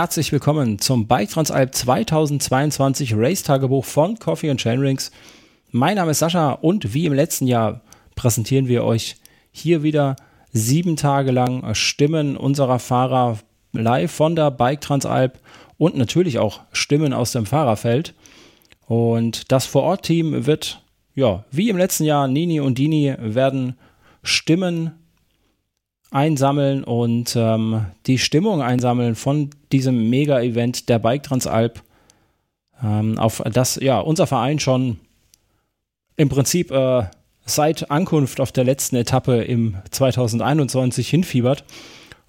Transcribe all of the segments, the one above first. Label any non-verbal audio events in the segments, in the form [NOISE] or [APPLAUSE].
Herzlich willkommen zum Bike Transalp 2022 Race Tagebuch von Coffee and Chainrings. Mein Name ist Sascha und wie im letzten Jahr präsentieren wir euch hier wieder sieben Tage lang Stimmen unserer Fahrer live von der Bike Transalp und natürlich auch Stimmen aus dem Fahrerfeld. Und das Vorort-Team wird, ja, wie im letzten Jahr, Nini und Dini werden Stimmen einsammeln und ähm, die Stimmung einsammeln von diesem Mega-Event der Bike Transalp, ähm, auf das ja unser Verein schon im Prinzip äh, seit Ankunft auf der letzten Etappe im 2021 hinfiebert.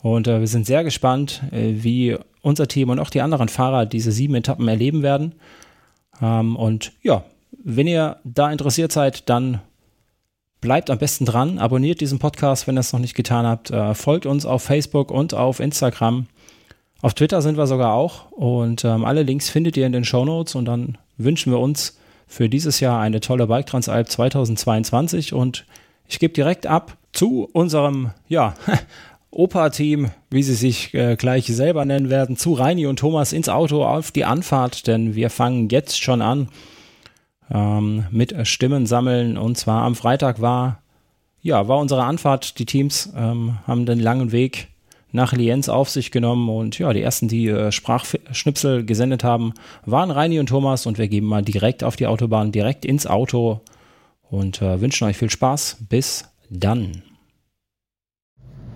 Und äh, wir sind sehr gespannt, äh, wie unser Team und auch die anderen Fahrer diese sieben Etappen erleben werden. Ähm, und ja, wenn ihr da interessiert seid, dann bleibt am besten dran, abonniert diesen Podcast, wenn ihr es noch nicht getan habt, äh, folgt uns auf Facebook und auf Instagram. Auf Twitter sind wir sogar auch. Und ähm, alle Links findet ihr in den Show Notes. Und dann wünschen wir uns für dieses Jahr eine tolle Bike Transalp 2022 und ich gebe direkt ab zu unserem, ja, [LAUGHS] Opa-Team, wie sie sich äh, gleich selber nennen werden, zu Reini und Thomas ins Auto auf die Anfahrt, denn wir fangen jetzt schon an ähm, mit Stimmen sammeln. Und zwar am Freitag war, ja, war unsere Anfahrt. Die Teams ähm, haben den langen Weg nach Lienz auf sich genommen und ja, die ersten, die äh, Sprachschnipsel gesendet haben, waren Reini und Thomas und wir geben mal direkt auf die Autobahn, direkt ins Auto und äh, wünschen euch viel Spaß. Bis dann.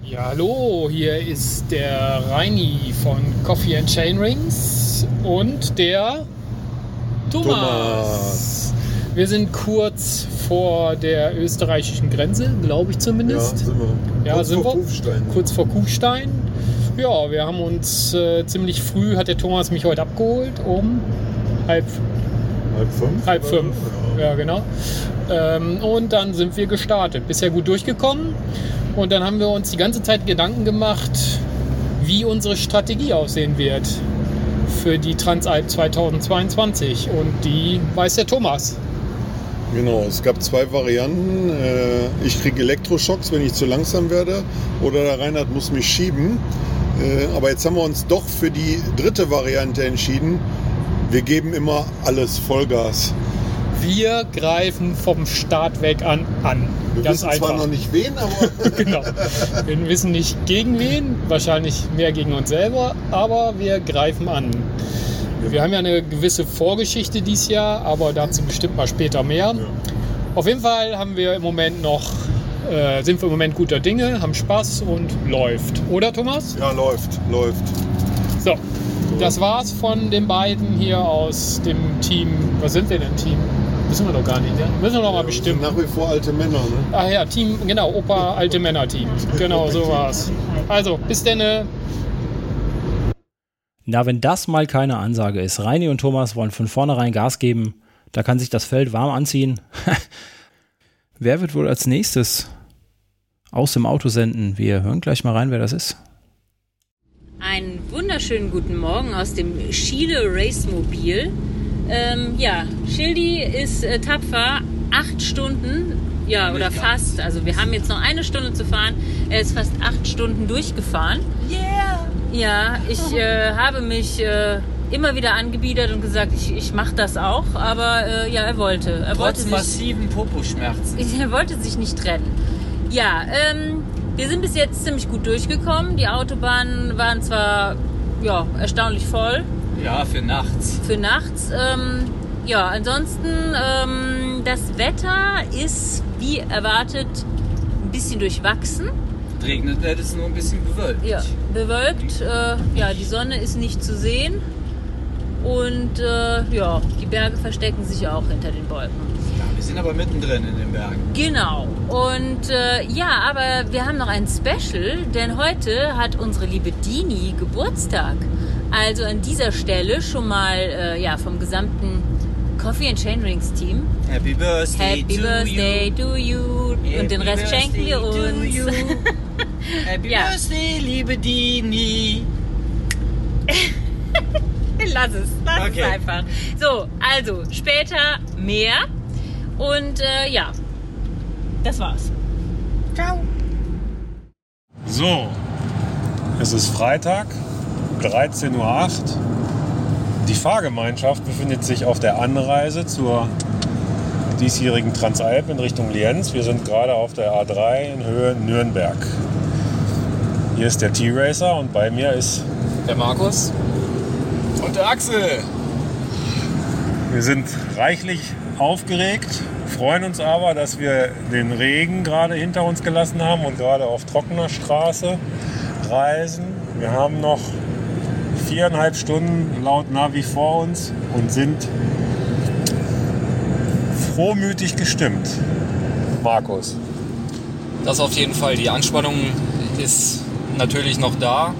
Ja, hallo, hier ist der Reini von Coffee and Chain Rings und der Thomas. Thomas. Wir sind kurz vor der österreichischen Grenze, glaube ich zumindest. Ja, sind wir. Ja, kurz sind vor wir. Kufstein. Kurz vor Kufstein. Ja, wir haben uns äh, ziemlich früh, hat der Thomas mich heute abgeholt, um halb, halb fünf. Halb fünf, ja, ja genau. Ähm, und dann sind wir gestartet. Bisher gut durchgekommen. Und dann haben wir uns die ganze Zeit Gedanken gemacht, wie unsere Strategie aussehen wird für die Transalp 2022 und die weiß der Thomas. Genau, es gab zwei Varianten. Äh, ich kriege Elektroschocks, wenn ich zu langsam werde, oder der Reinhard muss mich schieben. Äh, aber jetzt haben wir uns doch für die dritte Variante entschieden. Wir geben immer alles Vollgas. Wir greifen vom Start weg an an. Wir Ganz wissen einfach. zwar noch nicht wen, aber. [LAUGHS] genau. Wir wissen nicht gegen wen, wahrscheinlich mehr gegen uns selber, aber wir greifen an. Wir haben ja eine gewisse Vorgeschichte dieses Jahr, aber dazu bestimmt mal später mehr. Ja. Auf jeden Fall haben wir im Moment noch, äh, sind wir im Moment guter Dinge, haben Spaß und läuft. Oder Thomas? Ja, läuft, läuft. So, das war's von den beiden hier aus dem Team. Was sind wir denn Team? Wissen wir doch gar nicht, ne? Müssen wir noch mal bestimmen. Nach wie vor alte Männer, ne? Ach ja, Team, genau, Opa Alte Männer Team. Genau, so war's. Also, bis denn. Na, wenn das mal keine Ansage ist. Reini und Thomas wollen von vornherein Gas geben. Da kann sich das Feld warm anziehen. [LAUGHS] wer wird wohl als nächstes aus dem Auto senden? Wir hören gleich mal rein, wer das ist. Einen wunderschönen guten Morgen aus dem Schiele Race Mobil. Ähm, ja, Schildi ist äh, tapfer, acht Stunden, ja, oder fast. Also wir haben jetzt noch eine Stunde zu fahren. Er ist fast acht Stunden durchgefahren. Yeah! Ja, ich äh, habe mich äh, immer wieder angebiedert und gesagt, ich, ich mache das auch, aber äh, ja, er wollte. Er Trotz wollte sich, massiven Poposchmerzen. [LAUGHS] Er wollte sich nicht trennen. Ja, ähm, wir sind bis jetzt ziemlich gut durchgekommen. Die Autobahnen waren zwar ja, erstaunlich voll, ja, für nachts. Für nachts. Ähm, ja, ansonsten, ähm, das Wetter ist wie erwartet ein bisschen durchwachsen. Regnet wird es nur ein bisschen bewölkt. Ja, bewölkt. Äh, ja, die Sonne ist nicht zu sehen. Und äh, ja, die Berge verstecken sich auch hinter den Wolken. Wir sind aber mittendrin in den Bergen. Genau. Und äh, ja, aber wir haben noch ein Special, denn heute hat unsere liebe Dini Geburtstag. Also an dieser Stelle schon mal äh, ja, vom gesamten Coffee and Chain Rings Team. Happy Birthday, Happy to, Birthday you. to you. Happy Und den Rest schenken wir uns. [LAUGHS] Happy ja. Birthday, liebe Dini. [LAUGHS] lass es, lass okay. es einfach. So, also später mehr. Und äh, ja, das war's. Ciao. So, es ist Freitag 13.08 Uhr. Die Fahrgemeinschaft befindet sich auf der Anreise zur diesjährigen Transalp in Richtung Lienz. Wir sind gerade auf der A3 in Höhe Nürnberg. Hier ist der T-Racer und bei mir ist Der Markus. Und der Axel. Wir sind reichlich aufgeregt, freuen uns aber, dass wir den Regen gerade hinter uns gelassen haben und gerade auf trockener Straße reisen. Wir haben noch viereinhalb Stunden laut Navi vor uns und sind frohmütig gestimmt. Markus. Das auf jeden Fall. Die Anspannung ist natürlich noch da,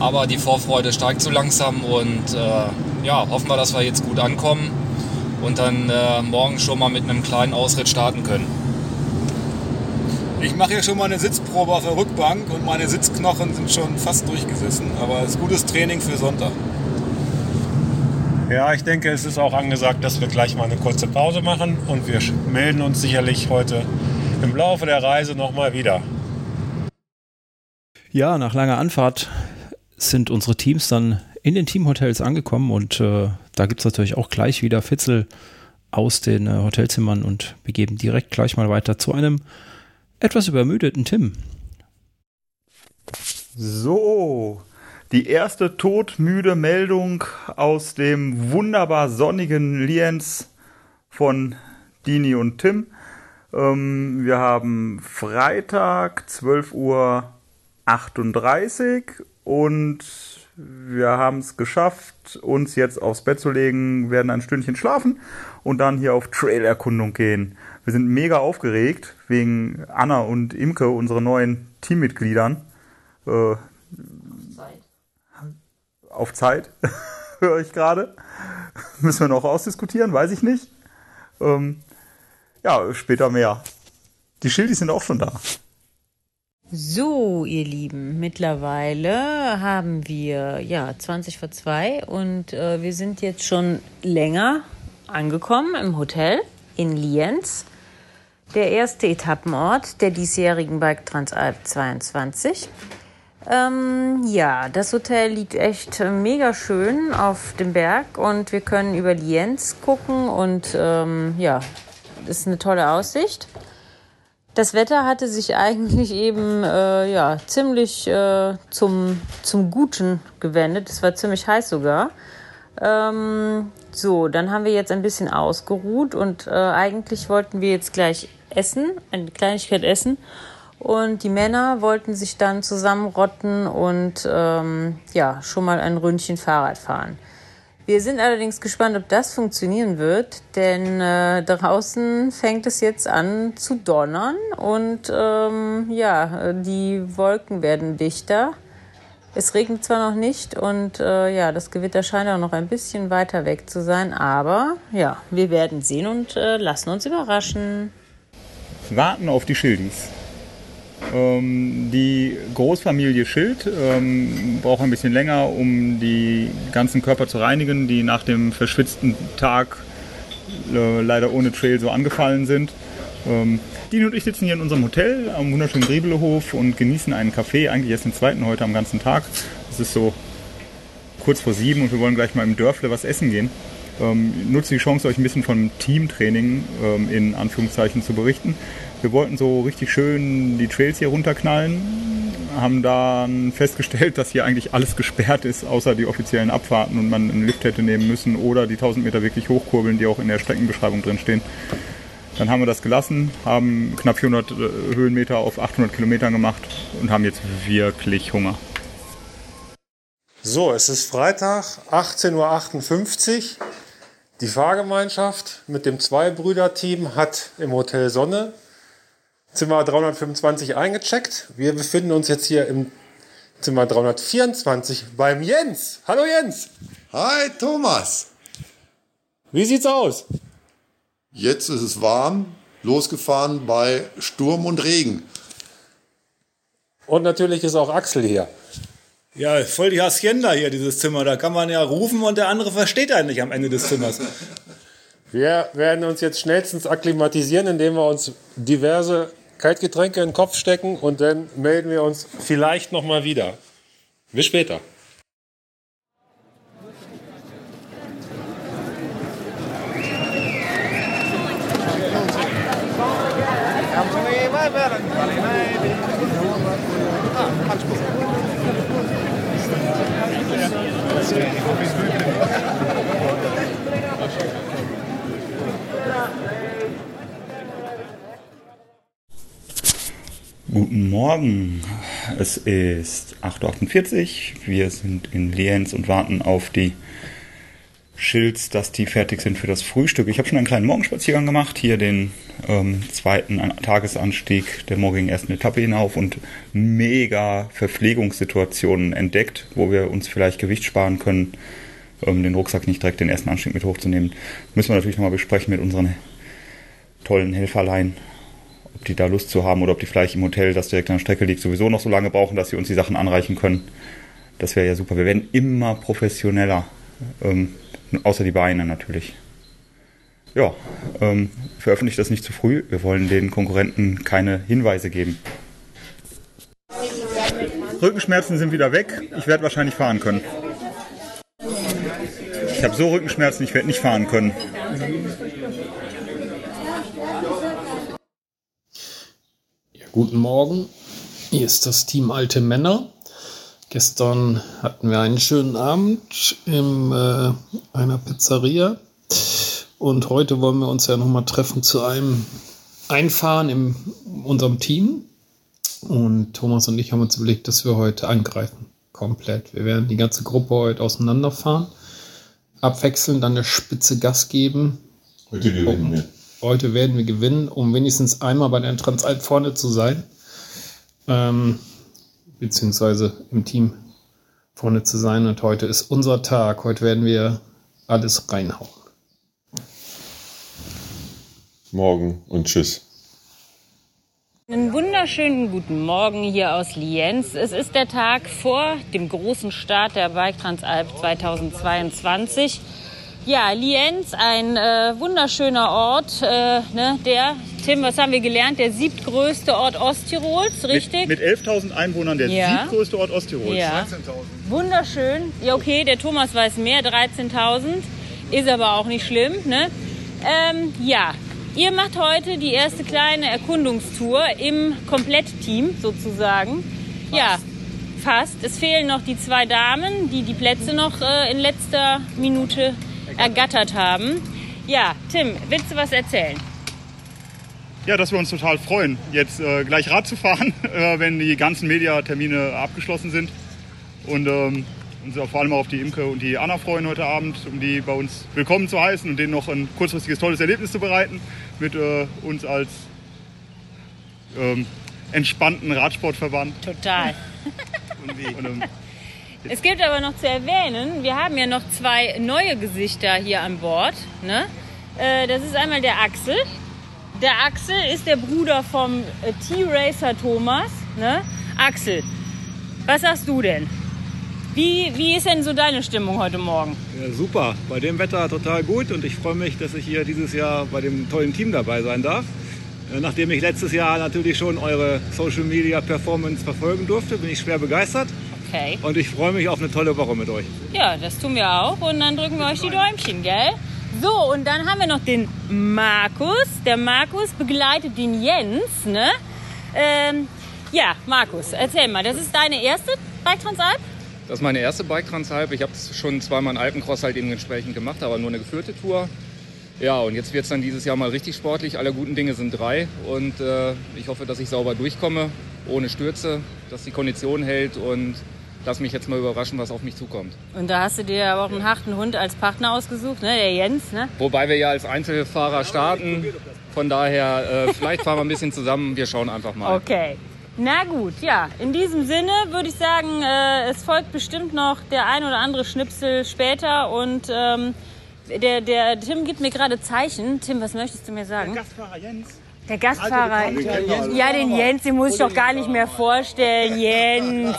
aber die Vorfreude steigt so langsam und äh, ja, hoffen wir, dass wir jetzt gut ankommen und dann äh, morgen schon mal mit einem kleinen Ausritt starten können. Ich mache hier schon mal eine Sitzprobe auf der Rückbank und meine Sitzknochen sind schon fast durchgesessen. Aber es ist gutes Training für Sonntag. Ja, ich denke, es ist auch angesagt, dass wir gleich mal eine kurze Pause machen und wir melden uns sicherlich heute im Laufe der Reise nochmal wieder. Ja, nach langer Anfahrt sind unsere Teams dann in den Teamhotels angekommen und äh, da gibt es natürlich auch gleich wieder Fitzel aus den äh, Hotelzimmern und wir geben direkt gleich mal weiter zu einem etwas übermüdeten Tim. So, die erste todmüde Meldung aus dem wunderbar sonnigen Lienz von Dini und Tim. Ähm, wir haben Freitag 12.38 Uhr und wir haben es geschafft, uns jetzt aufs Bett zu legen, werden ein Stündchen schlafen und dann hier auf Trailerkundung gehen. Wir sind mega aufgeregt wegen Anna und Imke, unsere neuen Teammitgliedern. Äh, auf Zeit, [LAUGHS] höre ich gerade. [LAUGHS] Müssen wir noch ausdiskutieren, weiß ich nicht. Ähm, ja, später mehr. Die Schildis sind auch schon da. So, ihr Lieben, mittlerweile haben wir ja 20 vor 2 und äh, wir sind jetzt schon länger angekommen im Hotel in Lienz. Der erste Etappenort der diesjährigen Bike Transalp 22. Ähm, ja, das Hotel liegt echt mega schön auf dem Berg und wir können über Lienz gucken und ähm, ja, ist eine tolle Aussicht. Das Wetter hatte sich eigentlich eben äh, ja, ziemlich äh, zum, zum Guten gewendet. Es war ziemlich heiß sogar. Ähm, so, dann haben wir jetzt ein bisschen ausgeruht und äh, eigentlich wollten wir jetzt gleich essen, eine Kleinigkeit essen. Und die Männer wollten sich dann zusammenrotten und ähm, ja, schon mal ein Ründchen Fahrrad fahren. Wir sind allerdings gespannt, ob das funktionieren wird, denn äh, draußen fängt es jetzt an zu donnern und ähm, ja, die Wolken werden dichter. Es regnet zwar noch nicht und äh, ja, das Gewitter scheint auch noch ein bisschen weiter weg zu sein, aber ja, wir werden sehen und äh, lassen uns überraschen. Warten auf die Schildis. Ähm, die Großfamilie Schild ähm, braucht ein bisschen länger, um die ganzen Körper zu reinigen, die nach dem verschwitzten Tag äh, leider ohne Trail so angefallen sind. Ähm, Dini und ich sitzen hier in unserem Hotel am wunderschönen Griebelehof und genießen einen Kaffee, eigentlich erst den zweiten heute am ganzen Tag. Es ist so kurz vor sieben und wir wollen gleich mal im Dörfle was essen gehen. Ähm, nutze die Chance, euch ein bisschen vom Teamtraining ähm, in Anführungszeichen zu berichten. Wir wollten so richtig schön die Trails hier runterknallen, haben dann festgestellt, [LAUGHS] dass hier eigentlich alles gesperrt ist, außer die offiziellen Abfahrten und man einen Lift hätte nehmen müssen oder die 1000 Meter wirklich hochkurbeln, die auch in der Streckenbeschreibung drin stehen. Dann haben wir das gelassen, haben knapp 400 äh, Höhenmeter auf 800 Kilometern gemacht und haben jetzt wirklich Hunger. So, es ist Freitag, 18.58 Uhr. Die Fahrgemeinschaft mit dem Zweibrüder-Team hat im Hotel Sonne Zimmer 325 eingecheckt. Wir befinden uns jetzt hier im Zimmer 324 beim Jens. Hallo Jens. Hi Thomas. Wie sieht's aus? Jetzt ist es warm, losgefahren bei Sturm und Regen. Und natürlich ist auch Axel hier. Ja, voll die Hacienda hier, dieses Zimmer. Da kann man ja rufen und der andere versteht einen nicht am Ende des Zimmers. Wir werden uns jetzt schnellstens akklimatisieren, indem wir uns diverse Kaltgetränke in den Kopf stecken und dann melden wir uns vielleicht nochmal wieder. Bis später. Morgen. Es ist 8.48 Uhr. Wir sind in Lienz und warten auf die Schilds, dass die fertig sind für das Frühstück. Ich habe schon einen kleinen Morgenspaziergang gemacht, hier den ähm, zweiten Tagesanstieg der morgigen ersten Etappe hinauf und mega Verpflegungssituationen entdeckt, wo wir uns vielleicht Gewicht sparen können, ähm, den Rucksack nicht direkt den ersten Anstieg mit hochzunehmen. Müssen wir natürlich nochmal besprechen mit unseren tollen Helferlein, die da Lust zu haben oder ob die vielleicht im Hotel, das direkt an der Strecke liegt, sowieso noch so lange brauchen, dass sie uns die Sachen anreichen können. Das wäre ja super. Wir werden immer professioneller. Ähm, außer die Beine natürlich. Ja, ähm, veröffentlicht das nicht zu früh. Wir wollen den Konkurrenten keine Hinweise geben. Rückenschmerzen sind wieder weg. Ich werde wahrscheinlich fahren können. Ich habe so Rückenschmerzen, ich werde nicht fahren können. Guten Morgen. Hier ist das Team Alte Männer. Gestern hatten wir einen schönen Abend in äh, einer Pizzeria. Und heute wollen wir uns ja nochmal treffen zu einem Einfahren in unserem Team. Und Thomas und ich haben uns überlegt, dass wir heute angreifen. Komplett. Wir werden die ganze Gruppe heute auseinanderfahren. Abwechselnd an der Spitze Gas geben. Heute gewinnen wir. Heute werden wir gewinnen, um wenigstens einmal bei der Transalp vorne zu sein. Ähm, beziehungsweise im Team vorne zu sein. Und heute ist unser Tag. Heute werden wir alles reinhauen. Morgen und tschüss. Einen wunderschönen guten Morgen hier aus Lienz. Es ist der Tag vor dem großen Start der Bike Transalp 2022. Ja, Lienz, ein äh, wunderschöner Ort, äh, ne, der, Tim, was haben wir gelernt, der siebtgrößte Ort Osttirols, richtig? Mit, mit 11.000 Einwohnern der Ja. siebtgrößte Ort Osttirols. Ja. Wunderschön. Ja, okay, der Thomas weiß mehr, 13.000. Ist aber auch nicht schlimm, ne? Ähm, ja, ihr macht heute die erste kleine Erkundungstour im Komplettteam sozusagen. Ja, fast. Es fehlen noch die zwei Damen, die die Plätze noch äh, in letzter Minute ergattert haben. Ja, Tim, willst du was erzählen? Ja, dass wir uns total freuen, jetzt äh, gleich Rad zu fahren, [LAUGHS] äh, wenn die ganzen Mediatermine abgeschlossen sind. Und ähm, uns vor allem auch auf die Imke und die Anna freuen heute Abend, um die bei uns willkommen zu heißen und denen noch ein kurzfristiges tolles Erlebnis zu bereiten mit äh, uns als ähm, entspannten Radsportverband. Total. Und, ähm, [LAUGHS] Es gibt aber noch zu erwähnen, wir haben ja noch zwei neue Gesichter hier an Bord. Ne? Äh, Das ist einmal der Axel. Der Axel ist der Bruder vom äh, T-Racer Thomas. Ne? Axel, was sagst du denn? Wie, wie ist denn so deine Stimmung heute Morgen? Ja, super, bei dem Wetter total gut und ich freue mich, dass ich hier dieses Jahr bei dem tollen Team dabei sein darf. Äh, Nachdem ich letztes Jahr natürlich schon eure Social Media Performance verfolgen durfte, bin ich schwer begeistert Okay. und ich freue mich auf eine tolle Woche mit euch. Ja, das tun wir auch und dann drücken wir euch die Däumchen, gell? So, und dann haben wir noch den Markus. Der Markus begleitet den Jens, ne? Ähm, ja, Markus, erzähl mal, das ist deine erste Bike Transalp? Das ist meine erste Bike Transalp. Ich habe schon zweimal einen Alpencross halt eben entsprechend gemacht, aber nur eine geführte Tour. Ja, und jetzt wird es dann dieses Jahr mal richtig sportlich. Alle guten Dinge sind drei und äh, ich hoffe, dass ich sauber durchkomme, ohne Stürze, dass die Kondition hält und lass mich jetzt mal überraschen, was auf mich zukommt. Und da hast du dir aber auch einen harten Hund als Partner ausgesucht, ne? Der Jens, ne? Wobei wir ja als Einzelfahrer starten. Von daher, äh, vielleicht fahren wir ein bisschen zusammen. Wir schauen einfach mal. Okay. Na gut, ja. In diesem Sinne würde ich sagen, äh, es folgt bestimmt noch der ein oder andere Schnipsel später und ähm, der, der Tim gibt mir gerade Zeichen. Tim, was möchtest du mir sagen? Gastfahrer Jens. Der Gastfahrer. Ja, den Jens, den muss ich doch gar nicht mehr vorstellen. Jens.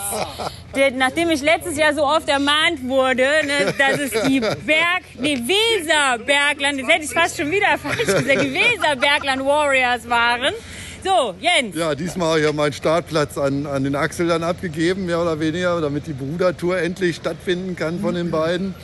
Der, nachdem ich letztes Jahr so oft ermahnt wurde, ne, dass es die Berg, nee, Weserbergland, jetzt hätte ich fast schon wieder falsch gesagt, die Weserbergland Warriors waren. So, Jens. Ja, diesmal habe ich ja meinen Startplatz an, an den Axel dann abgegeben, mehr oder weniger, damit die Brudertour endlich stattfinden kann von den beiden.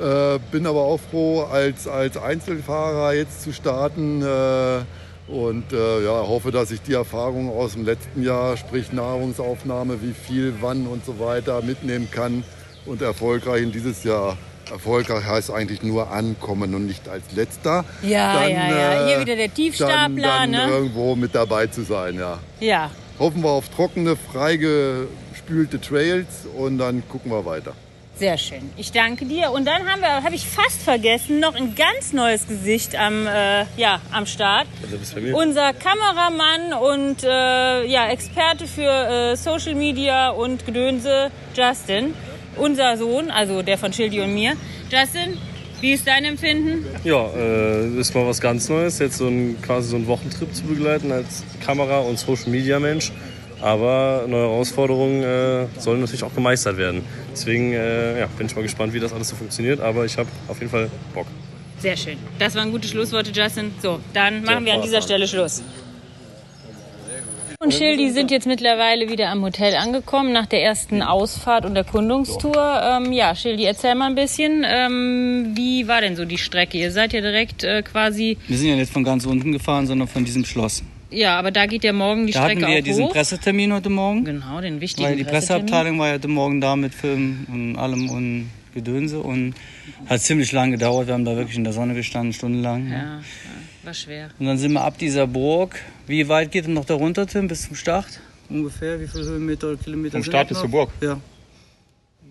Äh, bin aber auch froh, als, als Einzelfahrer jetzt zu starten. Äh, Und äh, ja, hoffe, dass ich die Erfahrung aus dem letzten Jahr, sprich Nahrungsaufnahme, wie viel, wann und so weiter, mitnehmen kann und erfolgreich in dieses Jahr. Erfolgreich heißt eigentlich nur ankommen und nicht als letzter. Ja, dann, ja, ja. Hier äh, wieder der dann, Tiefstapler, dann ne? irgendwo mit dabei zu sein, ja. Ja. Hoffen wir auf trockene, freigespülte Trails und dann gucken wir weiter. Sehr schön. Ich danke dir. Und dann haben wir, habe ich fast vergessen, noch ein ganz neues Gesicht am, äh, ja, am Start. Unser Kameramann und äh, ja, Experte für äh, Social Media und Gedönse, Justin. Unser Sohn, also der von Schildi und mir. Justin, wie ist dein Empfinden? Ja, äh, ist mal was ganz Neues, jetzt so ein, quasi so einen Wochentrip zu begleiten als Kamera- und Social-Media-Mensch. Aber neue Herausforderungen äh, sollen natürlich auch gemeistert werden. Deswegen äh, ja, bin ich mal gespannt, wie das alles so funktioniert. Aber ich habe auf jeden Fall Bock. Sehr schön. Das waren gute Schlussworte, Justin. So, dann machen wir an dieser. Stelle Schluss. Und Schildi sind jetzt mittlerweile wieder am Hotel angekommen nach der ersten Ausfahrt und Erkundungstour. Ähm, ja, Schildi, erzähl mal ein bisschen, ähm, wie war denn so die Strecke? Ihr seid ja direkt äh, quasi, Wir sind ja nicht von ganz unten gefahren, sondern von diesem Schloss. Ja, aber da geht ja morgen die da hatten Strecke wir ja diesen hoch. Pressetermin heute Morgen. Genau, den wichtigen Weil die. Presseabteilung war ja heute Morgen da mit Film und allem und Gedönse und hat ziemlich lang gedauert. Wir haben da wirklich in der Sonne gestanden, stundenlang. Ja, ja, war schwer. Und dann sind wir ab dieser Burg. Wie weit geht es noch da runter, Tim, bis zum Start? Ungefähr, wie viele Höhenmeter oder Kilometer Vom sind Start bis zur Burg? Ja.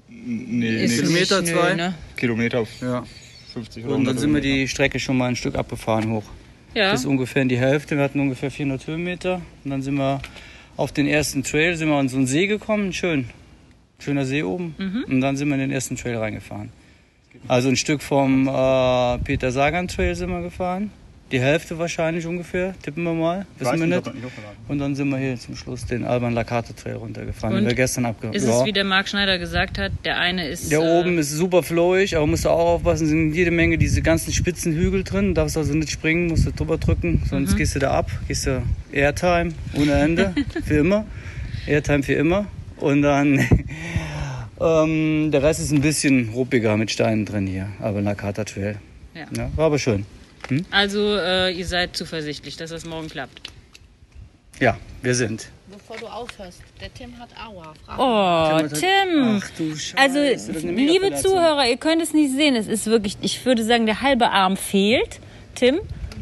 Nee, Ist Kilometer nicht- zwei? nö, ne? Kilometer Ja. 50 oder Und dann 100 sind wir die Strecke schon mal ein Stück abgefahren hoch. Ja. Das ist ungefähr in die Hälfte. Wir hatten ungefähr 400 Höhenmeter. Und dann sind wir auf den ersten Trail, sind wir an so einen See gekommen. Schön. Schöner See oben. Mhm. Und dann sind wir in den ersten Trail reingefahren. Also ein Stück vom äh, Peter Sagan Trail sind wir gefahren. Die Hälfte wahrscheinlich ungefähr, tippen wir mal. Wissen weiß wir nicht, nicht. nicht Und dann sind wir hier zum Schluss den Alban Lacarte Trail runtergefahren, Und den wir gestern abge Ist ja. es, wie der Marc Schneider gesagt hat, der eine ist... Der äh, oben ist super flowig, aber musst du auch aufpassen, sind jede Menge diese ganzen spitzen Hügel drin. Darfst also nicht springen, musst du drüber drücken, sonst Mhm. gehst du da ab. Gehst du Airtime ohne Ende, [LAUGHS] für immer. Airtime für immer. Und dann [LAUGHS] ähm, der Rest ist ein bisschen ruppiger mit Steinen drin hier, aber Nakata Trail. Ja. Ja, war aber schön. Hm? Also äh, ihr seid zuversichtlich, dass das morgen klappt. Ja, wir sind. Bevor du aufhörst, der Tim hat Aua. Oh. Tim. Ach du Scheiße, Also, das ist eine liebe. Zuhörer, ihr könnt es nicht sehen. Es ist wirklich, ich würde sagen, der halbe Arm fehlt. Tim,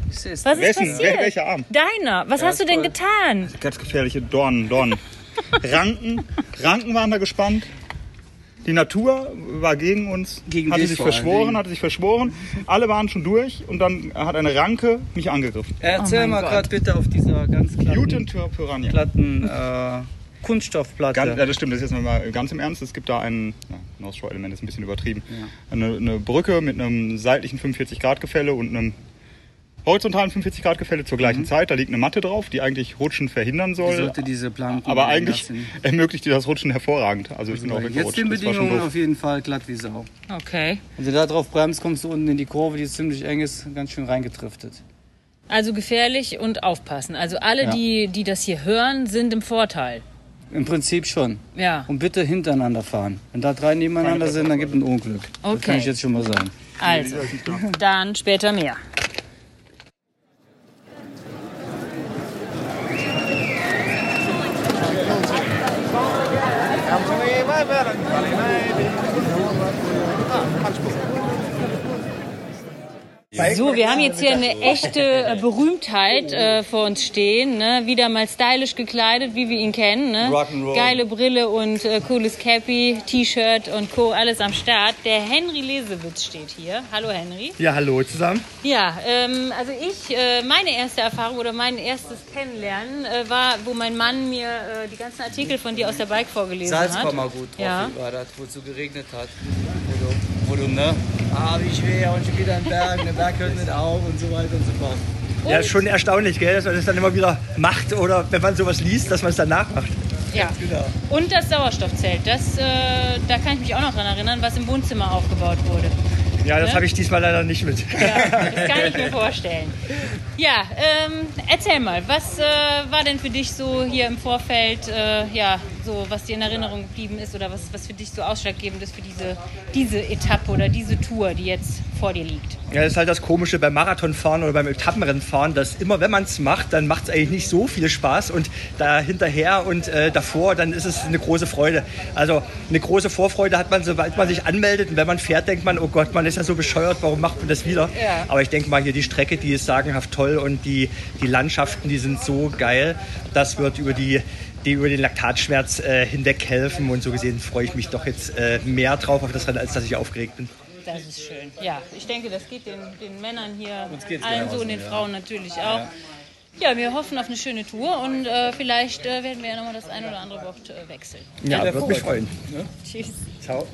was ist Wessen? passiert? Wel- welcher Arm? Deiner. Was Ja, hast du denn voll. getan? Ganz gefährliche Dornen, Dornen. [LAUGHS] Ranken, Ranken waren da gespannt. Die Natur war gegen uns, Gegen hatte sich verschworen, hatte sich verschworen. Alle waren schon durch und dann hat eine Ranke mich angegriffen. Erzähl Oh mal gerade bitte auf dieser ganz glatten, glatten äh, Kunststoffplatte. Ganz, ja, das stimmt, das ist jetzt mal ganz im Ernst. Es gibt da ein, ja, North Shore Element ist ein bisschen übertrieben. Eine, eine Brücke mit einem seitlichen 45 Grad Gefälle und einem horizontalen 45 Grad Gefälle zur gleichen Zeit. Da liegt eine Matte drauf, die eigentlich Rutschen verhindern soll. Die sollte diese Planken aber eigentlich lassen. [LAUGHS] ermöglicht dir das Rutschen hervorragend. Also ich bin auch Jetzt weggerutscht. den Das war schon Bedingungen auf jeden Fall glatt wie Sau. Okay. Wenn du da drauf bremst, kommst du unten in die Kurve, die ziemlich eng ist, ganz schön reingetriftet. Also gefährlich und aufpassen. Also alle, Ja. die, die das hier hören, sind im Vorteil. Im Prinzip schon. Ja. Und bitte hintereinander fahren. Wenn da drei nebeneinander sind, dann gibt es ein Unglück. Das Okay. kann ich jetzt schon mal sagen. Also, dann später mehr. Vale. So, wir haben jetzt hier eine echte äh, Berühmtheit äh, vor uns stehen. Ne? Wieder mal stylisch gekleidet, wie wir ihn kennen. Ne? Rock'n'Roll. Geile Brille und äh, cooles Cappy, T-Shirt und Co. Alles am Start. Der Henry Lesewitz steht hier. Hallo Henry. Ja, hallo zusammen. Ja, ähm, also ich, äh, meine erste Erfahrung oder mein erstes Kennenlernen äh, war, wo mein Mann mir äh, die ganzen Artikel von dir aus der Bike vorgelesen hat. Salzkammergut drauf Ja. war das, wo es so geregnet hat. Wo du, wo du ne? Ah, wie schwer und schon wieder ein Berg, der Berg hört nicht auf und so weiter und so fort. Ja, ist schon erstaunlich, gell, dass man das dann immer wieder macht oder wenn man sowas liest, dass man es dann nachmacht. Ja. Genau. Und das Sauerstoffzelt, das, äh, da kann ich mich auch noch dran erinnern, was im Wohnzimmer aufgebaut wurde. Ja, das Ne? habe ich diesmal leider nicht mit. Das kann ich mir vorstellen. Ja, ähm, erzähl mal, was äh, war denn für dich so hier im Vorfeld äh, ja, so, was dir in Erinnerung geblieben ist oder was, was für dich so ausschlaggebend ist für diese, diese Etappe oder diese Tour, die jetzt vor dir liegt? Ja, das ist halt das Komische beim Marathonfahren oder beim Etappenrennenfahren, dass immer, wenn man es macht, dann macht es eigentlich nicht so viel Spaß und da hinterher und äh, davor, dann ist es eine große Freude. Also eine große Vorfreude hat man, sobald man sich anmeldet und wenn man fährt, denkt man, oh Gott, man ist ja so bescheuert, warum macht man das wieder? Ja. Aber ich denke mal, hier die Strecke, die ist sagenhaft toll und die, die Landschaften, die sind so geil. Das wird über die die über den Laktatschmerz äh, hinweg helfen und so gesehen freue ich mich doch jetzt äh, mehr drauf auf das Rennen, als dass ich aufgeregt bin. Das ist schön. Ja, ich denke, das geht den, den Männern hier, allen so und den ja. Frauen natürlich auch. Ja, wir hoffen auf eine schöne Tour und äh, vielleicht äh, werden wir ja nochmal das ein oder andere Wort äh, wechseln. Ja, würde mich freuen. Tschüss. Ciao.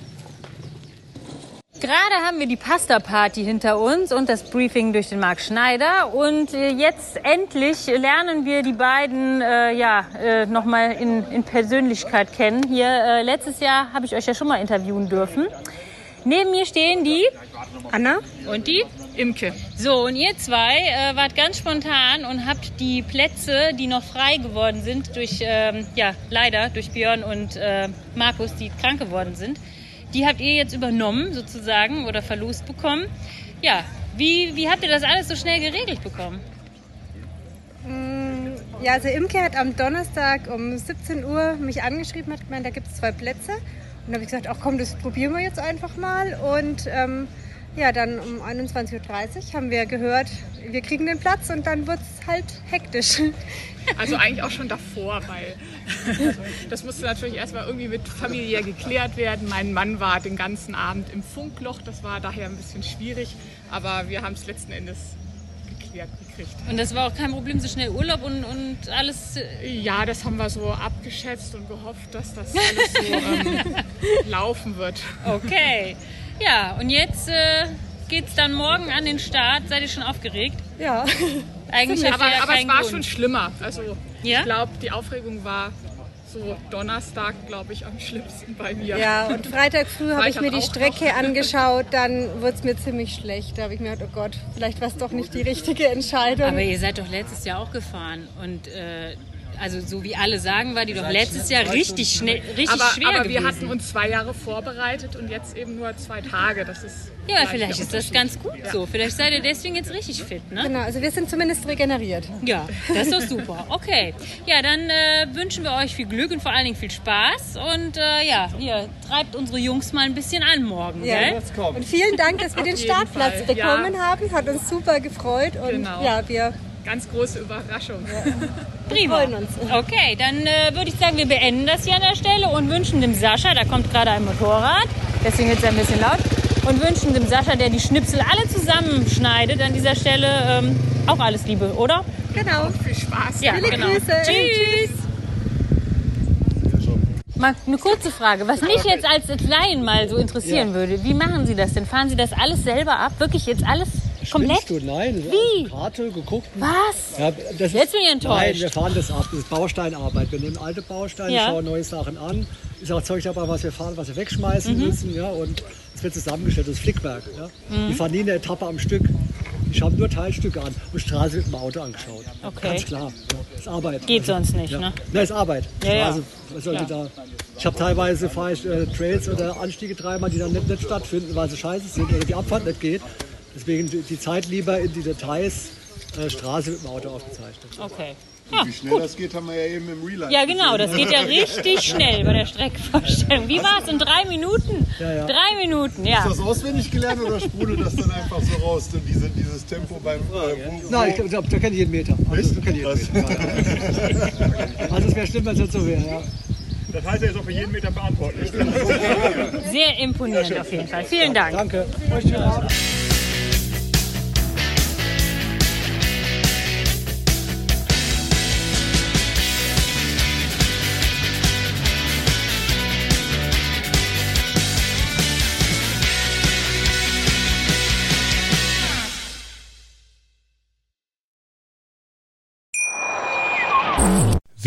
Gerade haben wir die Pasta-Party hinter uns und das Briefing durch den Marc Schneider. Und äh, jetzt endlich lernen wir die beiden äh, ja, äh, nochmal in, in Persönlichkeit kennen. Hier, äh, letztes Jahr habe ich euch ja schon mal interviewen dürfen. Neben mir stehen die Anna und die Imke. So, und ihr zwei äh, wart ganz spontan und habt die Plätze, die noch frei geworden sind, durch, ähm, ja, leider durch Björn und äh, Markus, die krank geworden sind, die habt ihr jetzt übernommen sozusagen oder verlost bekommen. Ja, wie, wie habt ihr das alles so schnell geregelt bekommen? Mm, Ja, also Imke hat am Donnerstag um 17 Uhr mich angeschrieben, hat gemeint, da gibt es zwei Plätze. Und da habe ich gesagt, ach komm, das probieren wir jetzt einfach mal. Und ähm, ja, dann um 21.30 Uhr haben wir gehört, wir kriegen den Platz und dann wird es halt hektisch. [LAUGHS] Also eigentlich auch schon davor, weil [LAUGHS] das musste natürlich erstmal irgendwie mit familiär geklärt werden. Mein Mann war den ganzen Abend im Funkloch, das war daher ein bisschen schwierig, aber wir haben es letzten Endes geklärt gekriegt. Und das war auch kein Problem, so schnell Urlaub und, und alles. Ja, das haben wir so abgeschätzt und gehofft, dass das alles so ähm, [LAUGHS] laufen wird. Okay. Ja, und jetzt äh, geht's dann morgen an den Start. Seid ihr schon aufgeregt? Ja. [LAUGHS] Eigentlich aber, ja aber es war Grund. schon schlimmer. Also Ja? ich glaube, die Aufregung war so Donnerstag, glaube ich, am schlimmsten bei mir. Ja, und Freitag früh habe ich mir die auch Strecke noch. [LAUGHS] angeschaut, dann wurde es mir ziemlich schlecht. Da habe ich mir gedacht, oh Gott, vielleicht war es doch nicht die richtige Entscheidung. Aber ihr seid doch letztes Jahr auch gefahren. Und äh, also so wie alle sagen, war die doch letztes Jahr richtig schnell, richtig aber, schwer aber gewesen. wir hatten uns zwei Jahre vorbereitet und jetzt eben nur zwei Tage. Das ist ja, vielleicht ist das ganz gut Ja. so. Vielleicht seid ihr deswegen jetzt richtig fit, ne? Genau, also wir sind zumindest regeneriert. Ja, das ist doch super. Okay. Ja, dann äh, wünschen wir euch viel Glück und vor allen Dingen viel Spaß. Und äh, ja, ihr treibt unsere Jungs mal ein bisschen an morgen, Ja, gell? und vielen Dank, dass wir den Startplatz Fall, ja. bekommen haben. Hat uns super gefreut. Und Genau. ja, wir Ganz große Überraschung. Prima. freuen uns. Okay, dann äh, würde ich sagen, wir beenden das hier an der Stelle und wünschen dem Sascha, da kommt gerade ein Motorrad, deswegen ist es ein bisschen laut, und wünschen dem Sascha, der die Schnipsel alle zusammenschneidet, an dieser Stelle ähm, auch alles Liebe, oder? Genau. Viel Spaß. Ja, Viele genau. Grüße. Tschüss. Mal eine kurze Frage, was mich jetzt als Laien mal so interessieren Ja. würde. Wie machen Sie das denn? Fahren Sie das alles selber ab? Wirklich jetzt alles komplett? Du? Nein. Wie? Karte geguckt. Was? Ja, Jetzt bin ich Nein, enttäuscht. wir fahren das ab. Das ist Bausteinarbeit. Wir nehmen alte Bausteine, Ja. schauen neue Sachen an. Ist auch Zeug dabei, was wir fahren, was wir wegschmeißen Mhm. müssen. Ja, und es wird zusammengestellt, das Flickwerk. Ja. Mhm. Die fahren nie eine Etappe am Stück. Die schauen nur Teilstücke an und Straße mit dem Auto angeschaut. Okay. Ganz klar. Das ist Arbeit. Geht sonst nicht, ja. ne? Nein, ist Arbeit. Ja, ja. Straße, was sollte Ja. da? Ich habe teilweise fahre ich äh, Trails oder Anstiege dreimal, die dann nicht, nicht stattfinden, weil sie scheiße sind oder die Abfahrt nicht geht. Deswegen die, Zeit lieber in die Details äh, Straße mit dem Auto aufgezeichnet. Okay. Wie schnell das geht, haben wir ja eben im Real Life Ja, genau, das geht ja [LAUGHS] richtig schnell bei der Streckenvorstellung. Wie war es? In drei Minuten? Ja, ja. Drei Minuten, ja. Ist das auswendig gelernt oder sprudelt das dann einfach so raus, so diese, dieses Tempo beim... Äh, wo, Nein, ich, glaub, da kenne ich jeden Meter. Also, ich kenn jeden Meter. Ja, ja. Also es wäre schlimm, wenn es nicht so wäre. Ja. Das heißt, er ist auch für jeden Meter verantwortlich. Sehr imponierend auf jeden Fall. Vielen Dank. Danke.